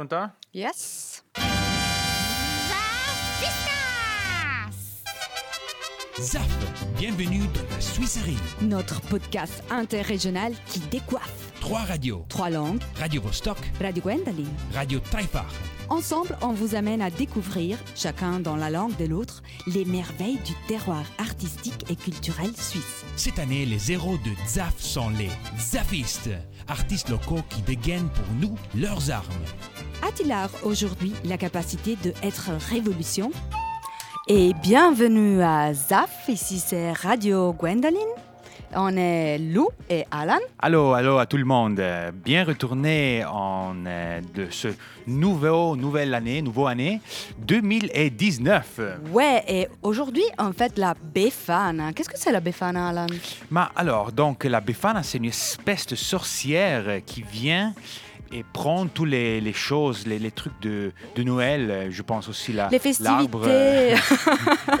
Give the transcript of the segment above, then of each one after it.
Pronta Yes. ZAF, bienvenue dans la Suisserie. Notre podcast interrégional qui décoiffe. Trois radios. Trois langues, Radio Vostok, Radio Gwendoline. Radio Taifar. Ensemble, on vous amène à découvrir, chacun dans la langue de l'autre, les merveilles du terroir artistique et culturel suisse. Cette année, les héros de ZAF sont les ZAFistes, artistes locaux qui dégainent pour nous leurs armes. A-t-il aujourd'hui la capacité de être révolution Et bienvenue à ZAF, ici c'est Radio Gwendoline. On est Lou et Alan. Allô, allô à tout le monde. Bien retourné en euh, de ce nouveau, nouvelle année, nouveau année 2019. Ouais, et aujourd'hui, on fait la Befana. Qu'est-ce que c'est la Befana, Alan? Mais alors, donc, la Befana, c'est une espèce de sorcière qui vient et prend tous les, les choses, les, les trucs de, de Noël. Je pense aussi la, Les l'arbre, festivités.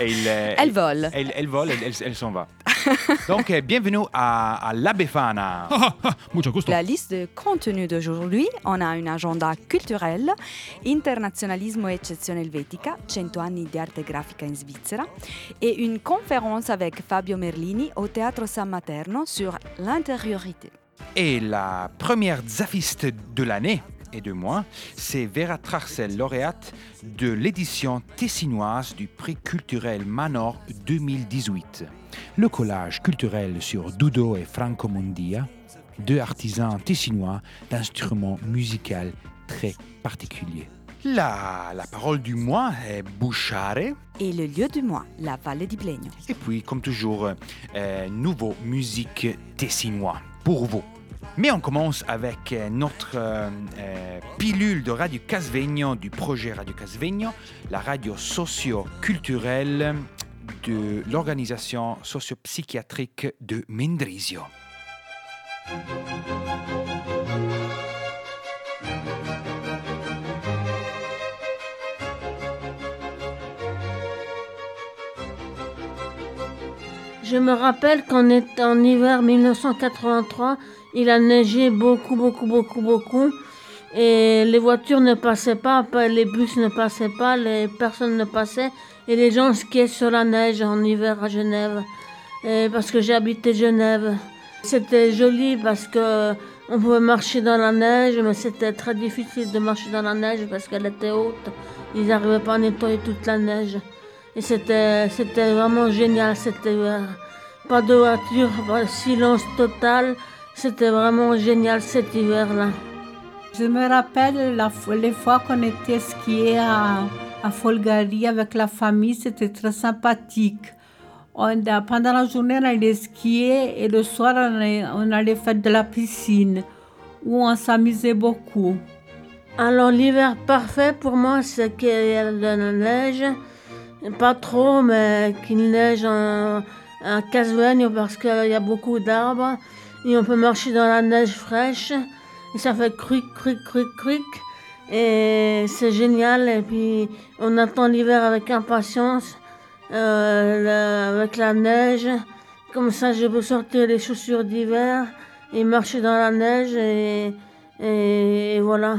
et euh, Elle vole. Elle, elle vole, elle, elle- elle s'en va. Donc, euh, bienvenue à, à la Befana. Mucho gusto. La liste de contenu d'aujourd'hui, on a un agenda culturel, internazionalismo e eccezione helvetica, 100 anni di arte grafica in Svizzera, et une conférence avec Fabio Merlini au Théâtre San Materno sur l'intériorité. Et la première zafiste de l'année et de moi, c'est Vera Trarcel, lauréate de l'édition tessinoise du prix culturel Manor 2018. Le collage culturel sur Dudo et Franco Mondia, deux artisans tessinois d'instruments musicaux très particuliers. La, la parole du mois est Bouchare. Et le lieu du mois, la Valle di Blegno. Et puis, comme toujours, euh, nouveau musique tessinois pour vous. Mais on commence avec euh, notre euh, euh, pilule de Radio Casvegno, du projet Radio Casvegno, la radio socio-culturelle de l'organisation socio-psychiatrique de Mendrisio. Je me rappelle qu'en en hiver 1983, il a neigé beaucoup, beaucoup, beaucoup, beaucoup. Et les voitures ne passaient pas, les bus ne passaient pas, les personnes ne passaient. Et les gens skiaient sur la neige en hiver à Genève. Parce que j'ai habité Genève. C'était joli parce que on pouvait marcher dans la neige, mais c'était très difficile de marcher dans la neige parce qu'elle était haute. Ils n'arrivaient pas à nettoyer toute la neige. Et c'était, c'était vraiment génial cet hiver. Pas de voiture, pas- silence total. C'était vraiment génial cet hiver-là. Je me rappelle la les fois qu'on était skier à, à Folgari avec la famille, c'était très sympathique. On pendant la journée, on allait skier et le soir, on allait, on allait faire de la piscine où on s'amusait beaucoup. Alors l'hiver parfait pour moi, c'est qu'il y a de la neige. Pas trop, mais qu'il neige en, en Casvegno parce qu'il y a beaucoup d'arbres. Et on peut marcher dans la neige fraîche. Et ça fait cric, cric, cric, cric. Et c'est génial. Et puis on attend l'hiver avec impatience. euh, avec la neige. Comme ça, je peux sortir les chaussures d'hiver et marcher dans la neige. Et voilà.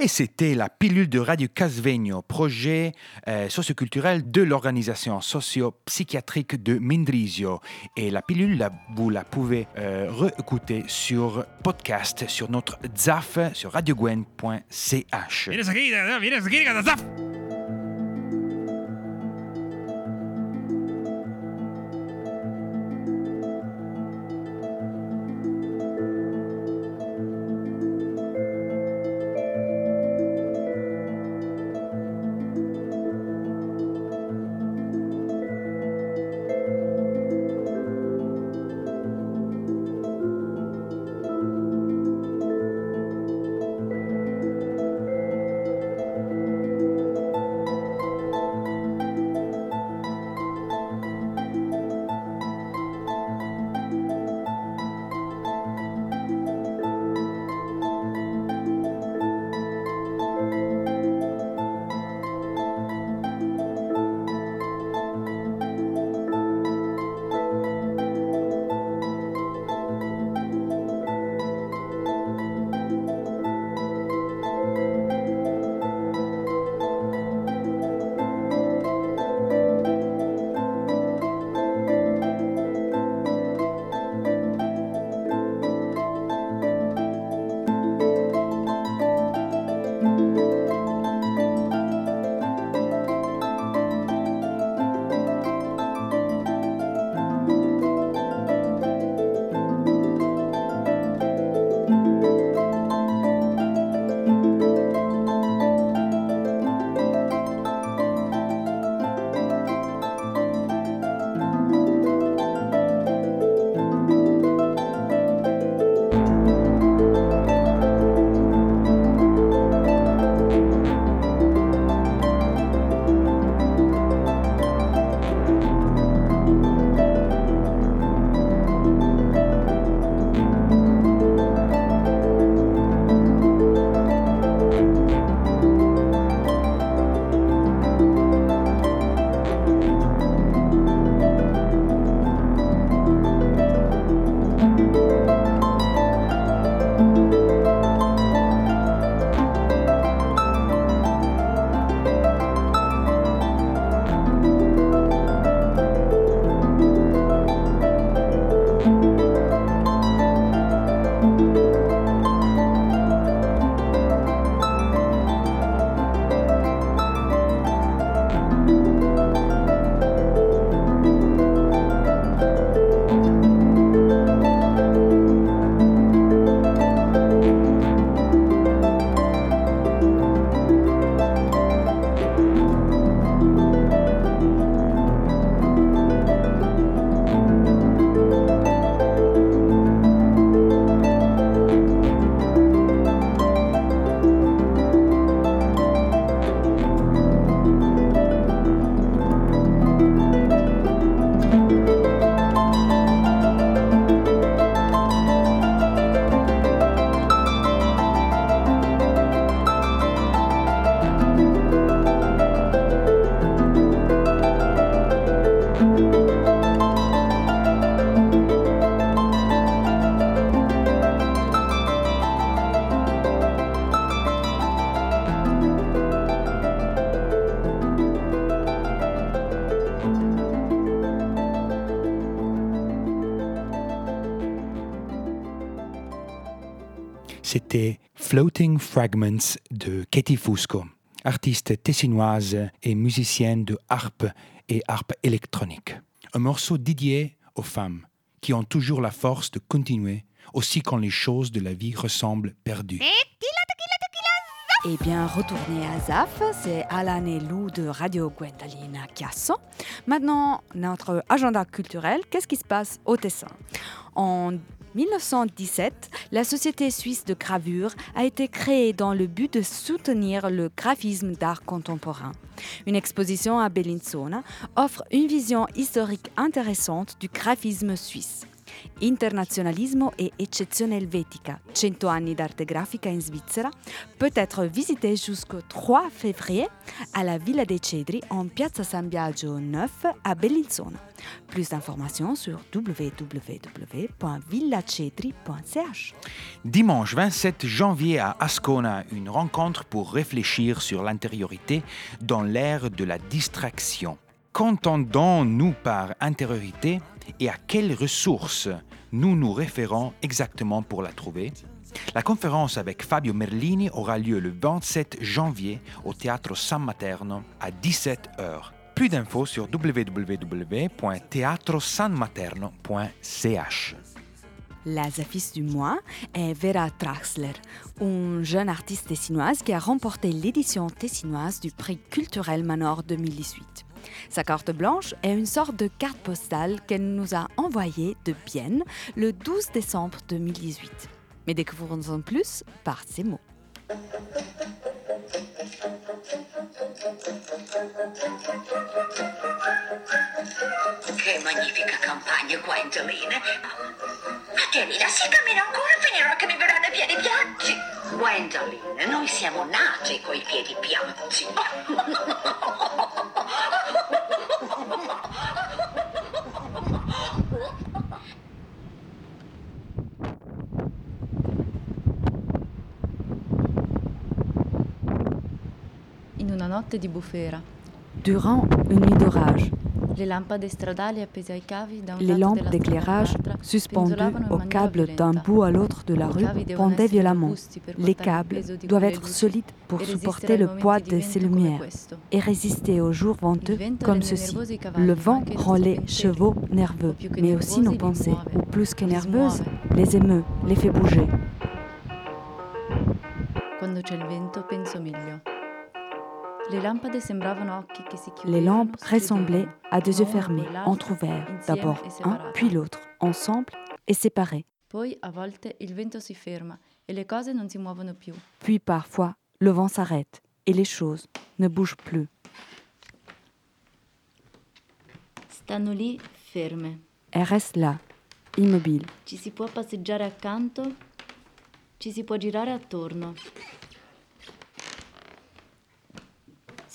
Et c'était la pilule de Radio Casvegno, projet euh, socioculturel de l'organisation socio-psychiatrique de Mendrisio. Et la pilule, vous la pouvez euh, réécouter sur podcast sur notre ZAF sur radiogwen.ch. Floating Fragments de Katie Fusco, artiste tessinoise et musicienne de harpe et harpe électronique. Un morceau dédié aux femmes qui ont toujours la force de continuer, aussi quand les choses de la vie ressemblent perdues. Eh bien, retournez à ZAF, c'est Alan et Lou de Radio Gwendalina Chiasso. Maintenant, notre agenda culturel, qu'est-ce qui se passe au Tessin? En 1917, la Société suisse de gravure a été créée dans le but de soutenir le graphisme d'art contemporain. Une exposition à Bellinzona offre une vision historique intéressante du graphisme suisse. Internazionalismo e eccezione helvetica, 100 anni d'arte grafica in Svizzera, peut être visité jusqu'au 3 février à la Villa dei Cedri en Piazza San Biagio 9 à Bellinzona. Plus d'informations sur www.villacedri.ch. Dimanche 27 janvier à Ascona, une rencontre pour réfléchir sur l'intériorité dans l'ère de la distraction. Qu'entendons-nous par intériorité? Et à quelles ressources nous nous référons exactement pour la trouver? La conférence avec Fabio Merlini aura lieu le 27 janvier au Théâtre San Materno à 17h. Plus d'infos sur www.teatrosanmaterno.ch. La Zafis du mois est Vera Traxler, une jeune artiste tessinoise qui a remporté l'édition tessinoise du prix culturel Manor 2018. Sa carte blanche est une sorte de carte postale qu'elle nous a envoyée de Bienne le 12 décembre 2018. Mais découvrons-en plus par ces mots. Che magnifica campagna, Gwendoline. A Terina si cammina ancora finirò che mi verranno i piedi piatti. Gwendoline, noi siamo nate coi piedi piatti. In una notte di bufera, Durant une nuit d'orage, les lampes d'éclairage suspendues penzolavano in au maniera câble d'un bout à l'autre de la rue pendaient violemment. Les câbles doivent être solides pour supporter le poids de ces lumières et résister aux jours venteux comme ceci. Le vent rend les chevaux nerveux, mais aussi nos pensées, ou plus que nerveuses, les émeut, les fait bouger. Quando c'è il vento penso meglio. Les chiudevano, lampes ressemblaient à des yeux fermés, entr'ouverts, d'abord un, puis l'autre, ensemble et séparés. Poi a volte il vento si ferma e le cose non si muovono più. Puis parfois, le vent s'arrête et les choses ne bougent plus. Stanno lì ferme. Elles restent là, immobiles. Ci si può passeggiare accanto, ci si può girare attorno.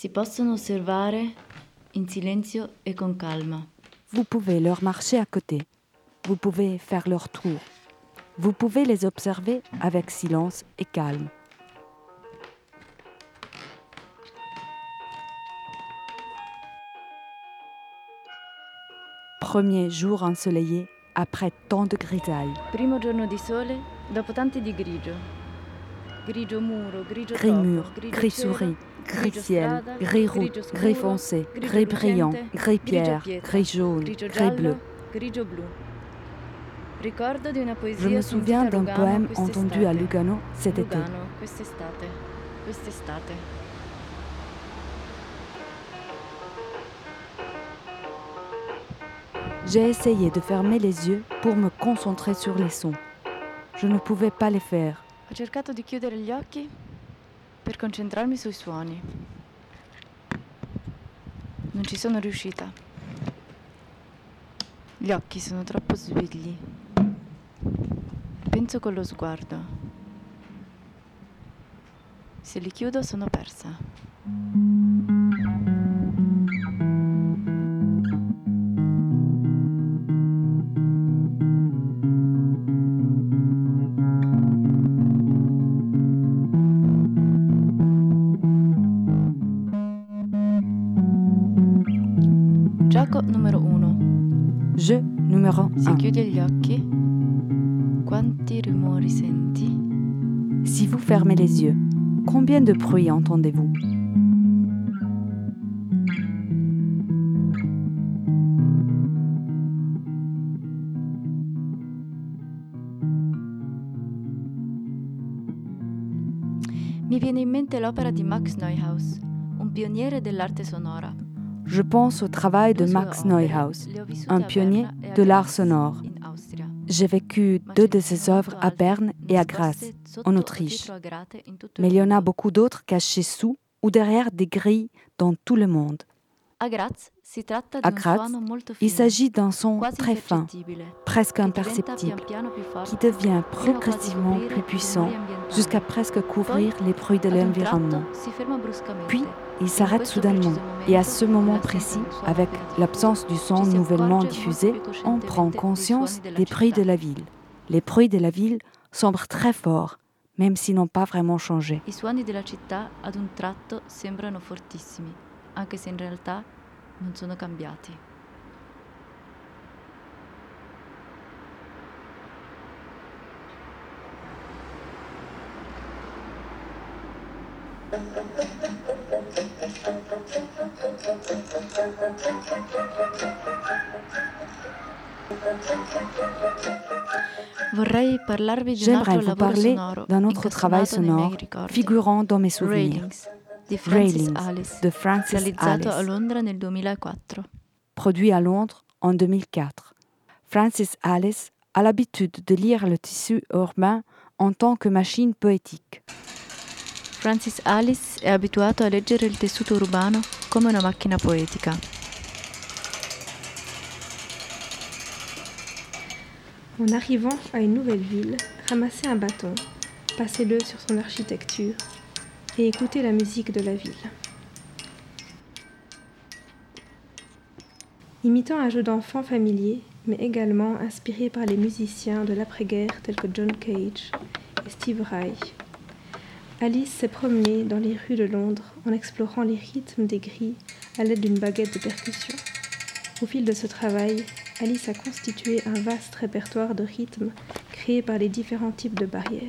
Si possono osservare in silenzio e con calma. Vous pouvez leur marcher à côté. Vous pouvez faire leur tour. Vous pouvez les observer avec silence et calme. Premier jour ensoleillé après tant de grisailles. Primo giorno di sole dopo tanti di grigio. Gris mur, gris souris, gris ciel, gris scuro, gris foncé, gris brillant, gris pierre, gris jaune, gris bleu. Je me souviens d'un poème entendu à Lugano cet été. J'ai essayé de fermer les yeux pour me concentrer sur les sons. Je ne pouvais pas les faire. Ho cercato di chiudere gli occhi per concentrarmi sui suoni. Non ci sono riuscita. Gli occhi sono troppo svegli. Penso con lo sguardo. Se li chiudo sono persa. 1. chiudi gli occhi, quanti rumori senti? Si vous fermez les yeux, combien de bruits entendez-vous? Mi viene in mente l'opera di Max Neuhaus, un pioniere dell'arte sonora. Je pense au travail de Max Neuhaus, un pionnier de l'art sonore. J'ai vécu deux de ses œuvres à Berne et à Graz, en Autriche. Mais il y en a beaucoup d'autres cachées sous ou derrière des grilles dans tout le monde. À Graz, il s'agit d'un son très fin, presque imperceptible, qui devient progressivement plus puissant jusqu'à presque couvrir les bruits de l'environnement. Puis, il s'arrête soudainement. Et à ce moment précis, avec l'absence du son nouvellement diffusé, on prend conscience des bruits de la ville. Les bruits de la ville semblent très forts, même s'ils n'ont pas vraiment changé. I suoni della città un tratto sembrano fortissimi, anche se in realtà non sono cambiati. Vorrei parlarvi di un altro J'aimerais vous parler d'un autre travail sonore figurant dans mes souvenirs. Railings de Francis Alice, Londra nel 2004. produit à Londres en 2004. Francis Alice a l'habitude de lire le tissu urbain en tant que machine poétique. Francis Alice è abituato a leggere il tessuto urbano come una macchina poetica. En arrivant à une nouvelle ville, ramassez un bâton, passez-le sur son architecture et écoutez la musique de la ville. Imitant un jeu d'enfant familier, mais également inspiré par les musiciens de l'après-guerre tels que John Cage et Steve Reich, Alice s'est promenée dans les rues de Londres en explorant les rythmes des grilles à l'aide d'une baguette de percussion. Au fil de ce travail, Alice a constitué un vaste répertoire de rythmes créés par les différents types de barrières.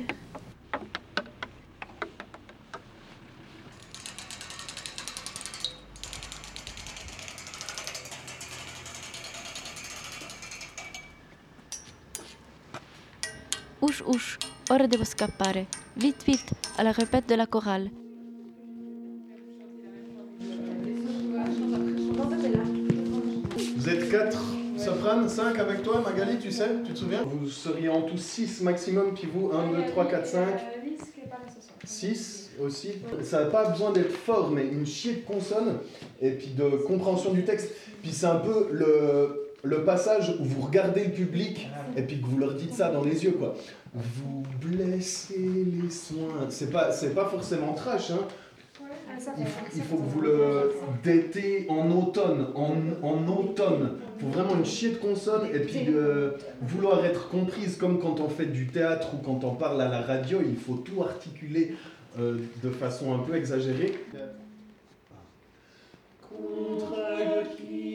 Scappare. Vite vite, alla répète de la chorale. Vous êtes 4 sopranes, 5 avec toi, Magali, tu sais, tu te souviens? Vous seriez en tout 6 maximum, puis vous, 1, 2, 3, 4, 5. 6 aussi. Ça n'a pas besoin d'être fort, mais une chier de consonne et puis de compréhension du texte. Puis c'est un peu le, le passage où vous regardez le public et puis que vous leur dites ça dans les yeux, quoi. Vous blessez les soins. C'est pas, c'est pas forcément trash, hein. Il faut, il faut que vous le d'été en automne, en, en automne. Il faut vraiment une chier de consonne et puis euh, vouloir être comprise comme quand on fait du théâtre ou quand on parle à la radio, il faut tout articuler euh, de façon un peu exagérée. Contre qui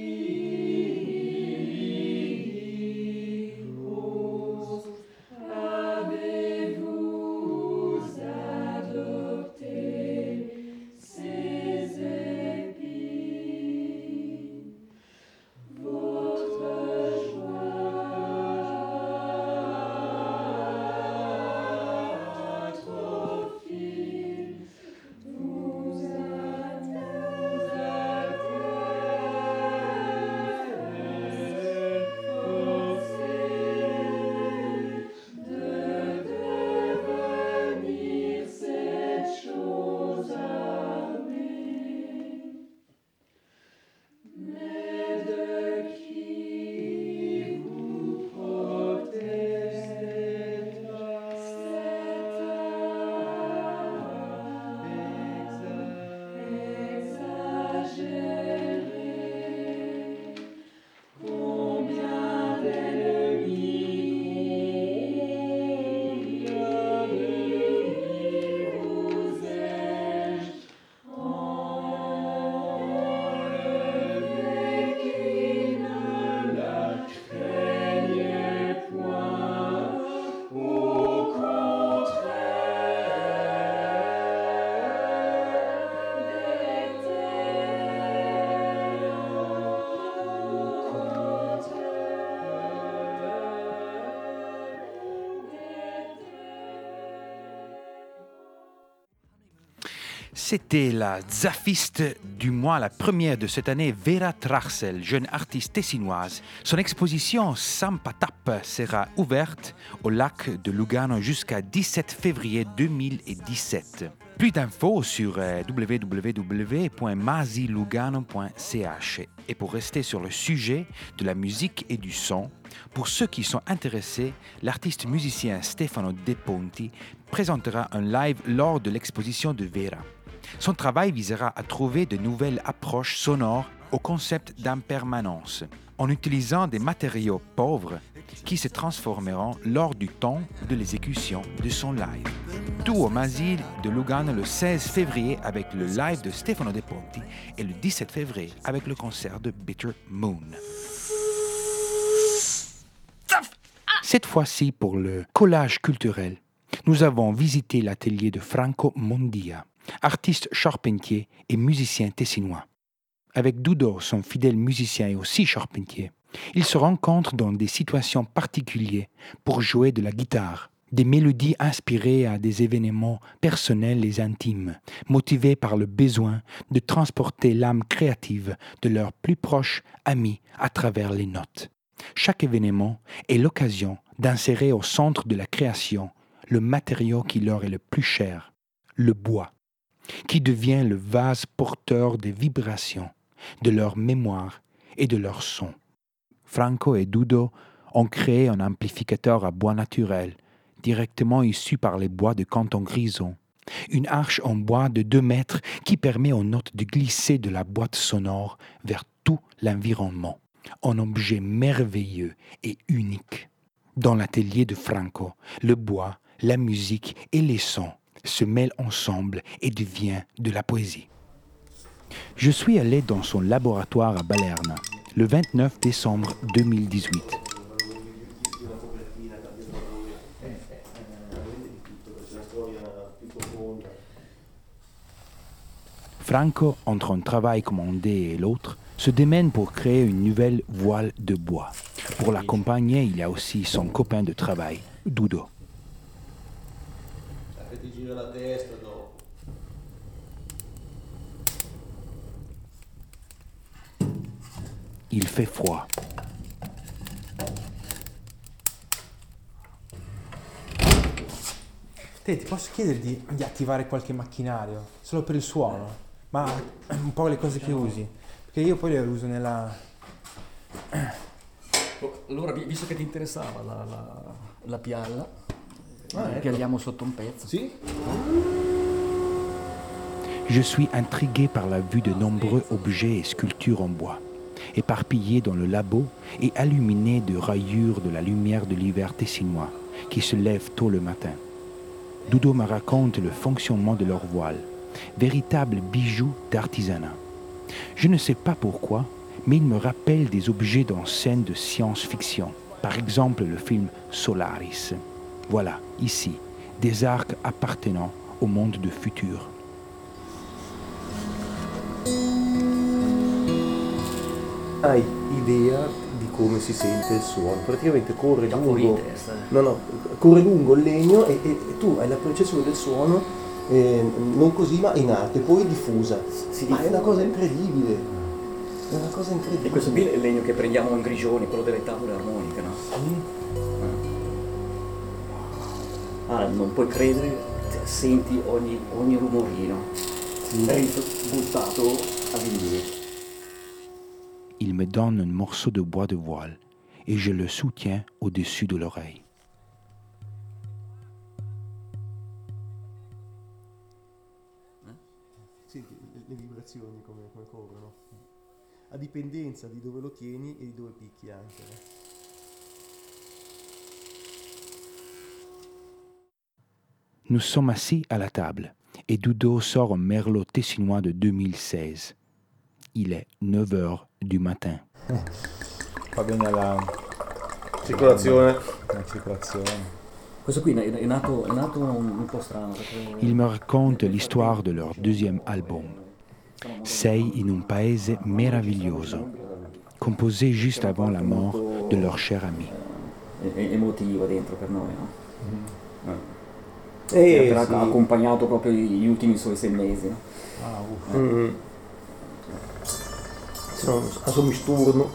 C'était la Zafiste du mois, la première de cette année, Vera Traxel, jeune artiste tessinoise. Son exposition Sampatap sera ouverte au lac de Lugano jusqu'à 17 février 2017. Plus d'infos sur euh, www.masilugano.ch. Et pour rester sur le sujet de la musique et du son, pour ceux qui sont intéressés, l'artiste musicien Stefano De Ponti présentera un live lors de l'exposition de Vera. Son travail visera à trouver de nouvelles approches sonores au concept d'impermanence, en utilisant des matériaux pauvres qui se transformeront lors du temps de l'exécution de son live. Tout au Masil de Lugano le 16 février avec le live de Stefano De Ponti et le 17 février avec le concert de Bitter Moon. Cette fois-ci pour le collage culturel, nous avons visité l'atelier de Franco Mondia, artiste charpentier et musicien tessinois. Avec Dudo, son fidèle musicien et aussi charpentier, ils se rencontrent dans des situations particulières pour jouer de la guitare, des mélodies inspirées à des événements personnels et intimes, motivés par le besoin de transporter l'âme créative de leurs plus proches amis à travers les notes. Chaque événement est l'occasion d'insérer au centre de la création le matériau qui leur est le plus cher, le bois, qui devient le vase porteur des vibrations, de leur mémoire et de leur son. Franco et Dudo ont créé un amplificateur à bois naturel, directement issu par les bois de Canton Grison, une arche en bois de 2 mètres qui permet aux notes de glisser de la boîte sonore vers tout l'environnement, un objet merveilleux et unique. Dans l'atelier de Franco, le bois, la musique et les sons se mêlent ensemble et deviennent de la poésie. Je suis allé dans son laboratoire à Balerne le 29 décembre 2018. Franco, entre un travail commandé et l'autre, se démène pour créer une nouvelle voile de bois. Pour l'accompagner, il y a aussi son copain de travail, Dudo. Il fait froid. Te, ti posso chiedere di, di attivare qualche macchinario? Solo per il suono? Ma un po' le cose che usi? Perché io poi le uso nella... Allora, vi- visto che ti interessava la, la, la pialla, Ah, ecco. pialliamo sotto un pezzo. Sì? Je suis intrigué par la vue de nombreux objets et sculptures en bois, éparpillés dans le labo et illuminés de rayures de la lumière de l'hiver tessinois qui se lève tôt le matin. Dudo me raconte le fonctionnement de leur voile, véritable bijou d'artisanat. Je ne sais pas pourquoi, mais il me rappelle des objets dans scènes de science-fiction, par exemple le film Solaris. Voilà, ici, des arcs appartenant au monde de futur. Hai idea di come si sente il suono? Praticamente corre Da lungo, in testa, no, no, corre lungo il legno e, e- e tu hai la percezione del suono eh, non così ma in arte, poi diffusa. ma è una cosa incredibile. È una cosa incredibile. E questo qui è il legno che prendiamo in grigioni, quello delle tavole armoniche, no? Ah, non puoi credere, senti ogni, ogni rumorino. Dentro, buttato all'indietro. Il me donne un morceau de bois de voile et je le soutiens au-dessus de l'oreille. Senti le, vibrazioni come, come corrono. A dipendenza di dove lo tieni e di dove picchi anche. Nous sommes assis à la table et Dudo sort un merlot tessinois de 2016. Il est 9 heures du matin. Va bene la... Circolazione. La circolazione. Me raconte l'histoire de leur deuxième album, Sei in un paese meraviglioso, composé juste avant la mort de leur cher ami. dentro per noi, no? Eh. Che ha sì. accompagnato proprio gli ultimi suoi sei mesi. Ah, Mm. Sono a somisturno.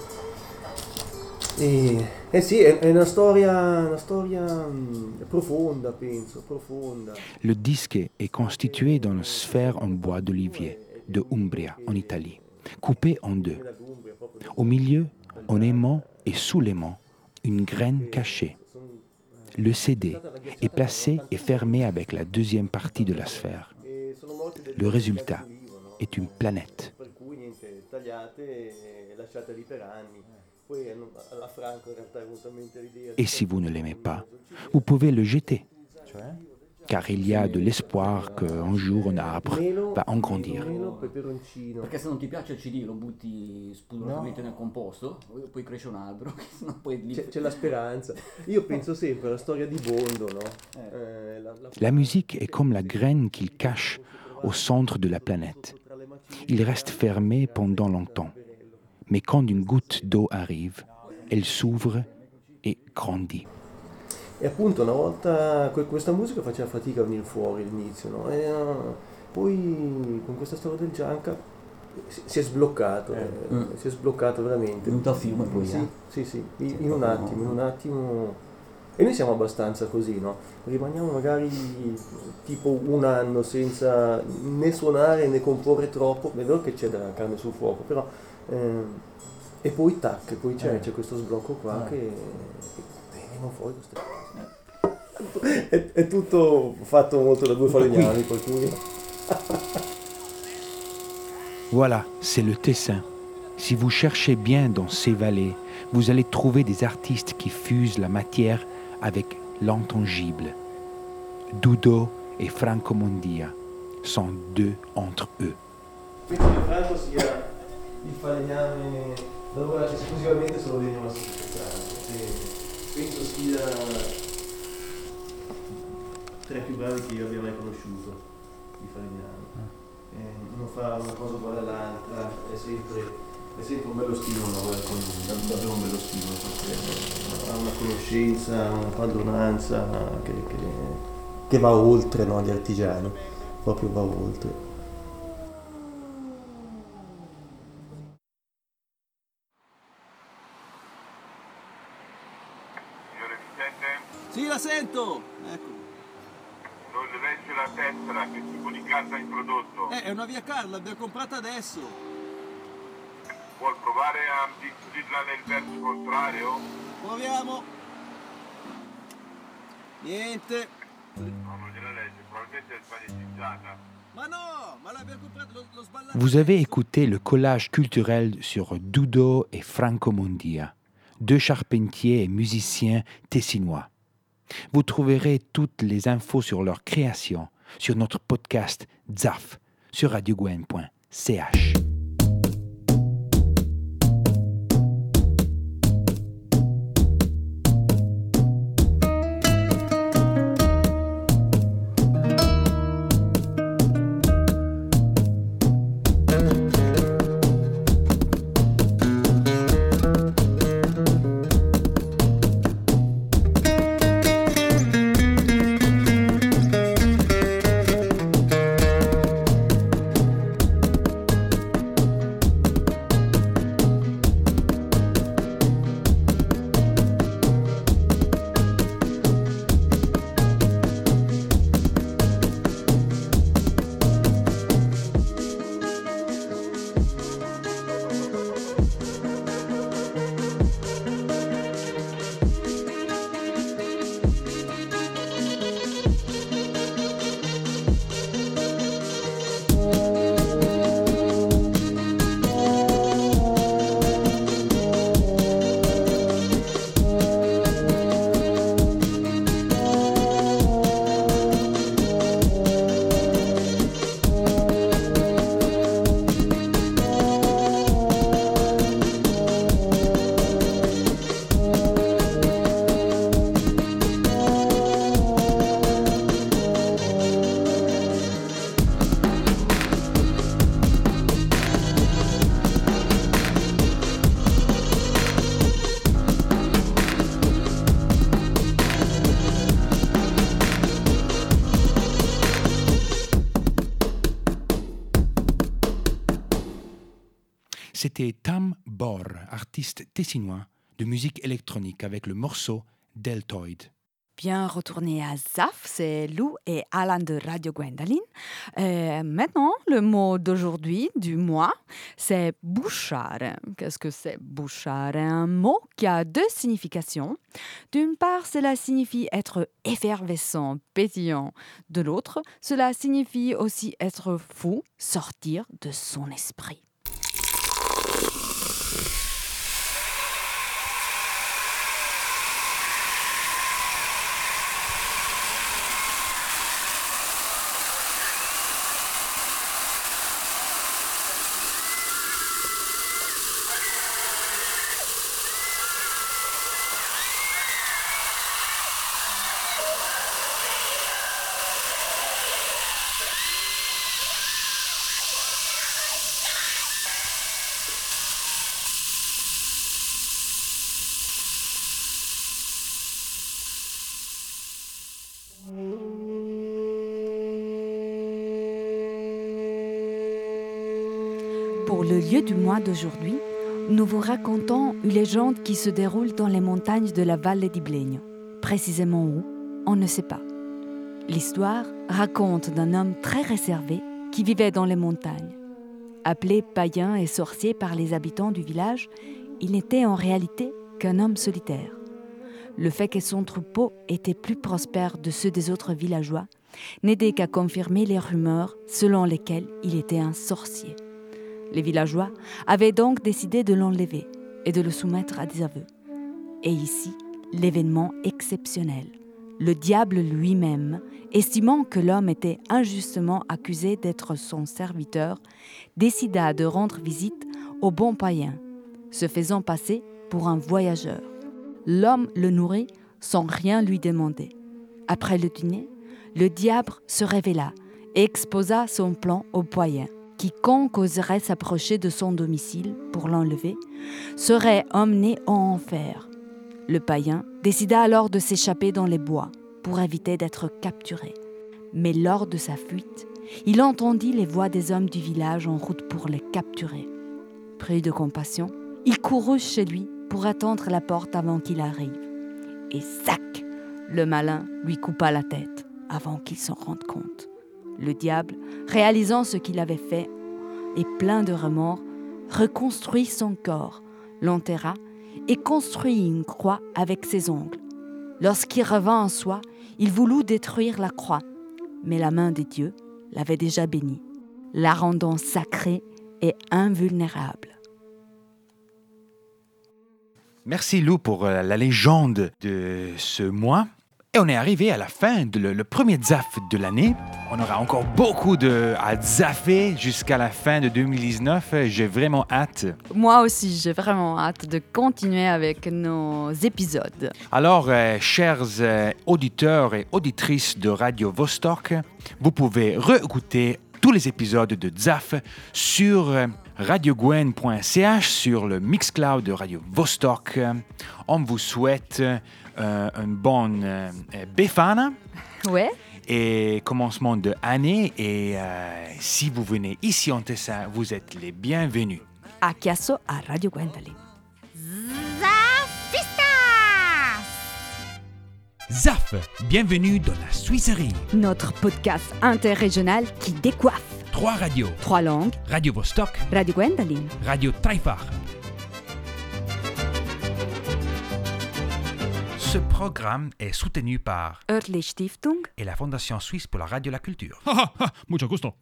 E, eh sì, è, è una storia, una storia mm, profonda, penso, profonda. Le disque est constitué d'une sphère en bois d'olivier de Umbria, en Italie, coupée en deux. Au milieu, en aimant et sous l'aimant, une graine cachée. Le CD est placé et fermé avec la deuxième partie de la sphère. Le résultat est une planète. Et si vous ne l'aimez pas, vous pouvez le jeter? Car il y a de l'espoir qu'un jour un arbre va en grandir. Meno peperoncino. Perché se non ti piace il CD lo butti spudorosamente nel composto, poi cresce un albero, che sennò poi lì... C'è, c'è la speranza. Io penso sempre alla storia di Bondo, no? Eh, la- la- La musique est comme la graine qu'il cache au centre de la planète. Il reste fermé pendant longtemps, mais quand une goutte d'eau arrive, elle s'ouvre et grandit. E appunto una volta que- questa musica faceva fatica a venire fuori all'inizio, no? E, uh, poi con questa storia del Gianca si, è sbloccato, eh, Mm. si è sbloccato veramente. Venuto a fiume poi, Sì, eh? sì, sì, in, in un attimo, in un attimo. E noi siamo abbastanza così, no? Rimaniamo magari tipo un anno senza né suonare né comporre troppo, è vero che c'è della carne sul fuoco, però... ehm, e poi tac, poi c'è, Eh. c'è questo sblocco qua Eh. che... che vengono fuori queste cose. È, è tutto fatto molto da due falegnami, per cui... Voilà, c'est le Tessin. Si vous cherchez bien dans ces vallées, vous allez trouver des artistes qui fusent la matière avec l'intangible. Dudo et Franco Mondia sont deux entre eux. Franco tra i più bravi che io abbia mai conosciuto, i falegnami. Eh, non fa una cosa uguale all'altra, è sempre, è sempre un bello stimolo lavorare con lui, dav- davvero un bello stimolo, perché ha una conoscenza, una padronanza che, che, che va oltre no, gli artigiani, proprio va oltre. Sì, la sento! Ecco. non le legge la tessera, che tipo di carta ha introdotto? Eh, è una via Carla, l'abbiamo comprata adesso. Vuol provare a inserirla nel verso contrario? Proviamo. Niente. No, non gliela legge, probabilmente è sbaglieggiata. Ma no, ma l'abbiamo comprata, lo, lo sballato. Vous avez écouté le collage culturel sur Dudo et Franco Mondia, deux charpentiers et musiciens tessinois. Vous trouverez toutes les infos sur leur création sur notre podcast ZAF sur radiogwen.ch. tessinois de musique électronique avec le morceau Deltoid. Bien retourné à ZAF, c'est Lou et Alan de Radio Gwendoline. Euh, maintenant, le mot d'aujourd'hui, du mois, c'est bouchard. Qu'est-ce que c'est bouchard? Un mot qui a deux significations. D'une part, cela signifie être effervescent, pétillant. De l'autre, cela signifie aussi être fou, sortir de son esprit. Pour le lieu du mois d'aujourd'hui, nous vous racontons une légende qui se déroule dans les montagnes de la vallée d'Iblegno. Précisément où, on ne sait pas. L'histoire raconte d'un homme très réservé qui vivait dans les montagnes. Appelé païen et sorcier par les habitants du village, il n'était en réalité qu'un homme solitaire. Le fait que son troupeau était plus prospère de ceux des autres villageois n'aidait qu'à confirmer les rumeurs selon lesquelles il était un sorcier. Les villageois avaient donc décidé de l'enlever et de le soumettre à des aveux. Et ici, l'événement exceptionnel. Le diable lui-même, estimant que l'homme était injustement accusé d'être son serviteur, décida de rendre visite au bon païen, se faisant passer pour un voyageur. L'homme le nourrit sans rien lui demander. Après le dîner, le diable se révéla et exposa son plan au païen. Quiconque oserait s'approcher de son domicile pour l'enlever serait emmené en enfer. Le païen décida alors de s'échapper dans les bois pour éviter d'être capturé. Mais lors de sa fuite, il entendit les voix des hommes du village en route pour les capturer. Pris de compassion, il courut chez lui pour attendre la porte avant qu'il arrive. Et sac Le malin lui coupa la tête avant qu'il s'en rende compte. Le diable, réalisant ce qu'il avait fait et plein de remords, reconstruit son corps, l'enterra et construit une croix avec ses ongles. Lorsqu'il revint en soi, il voulut détruire la croix, mais la main des dieux l'avait déjà bénie, la rendant sacrée et invulnérable. Merci Lou pour euh, la légende de ce mois. Et on est arrivé à la fin, de le, le premier ZAF de l'année. On aura encore beaucoup de, à ZAFer jusqu'à la fin de 2019. J'ai vraiment hâte. Moi aussi, j'ai vraiment hâte de continuer avec nos épisodes. Alors, euh, chers euh, auditeurs et auditrices de Radio Vostok, vous pouvez réécouter tous les épisodes de ZAF sur euh, radiogwen.ch, sur le Mixcloud de Radio Vostok. On vous souhaite une bonne euh, Befana. Ouais. Et commencement de année. Et euh, si vous venez ici en Tessin, vous êtes les bienvenus. A Chiasso à Radio Gwendoline. ZAF, bienvenue dans la Suisserie. Notre podcast interrégional qui décoiffe. Trois radios. Trois langues. Radio Vostok, Radio Gwendoline. Radio Taifar. Ce programme est soutenu par Örtlich Stiftung. et la Fondation suisse pour la radio et la culture. Mucho gusto.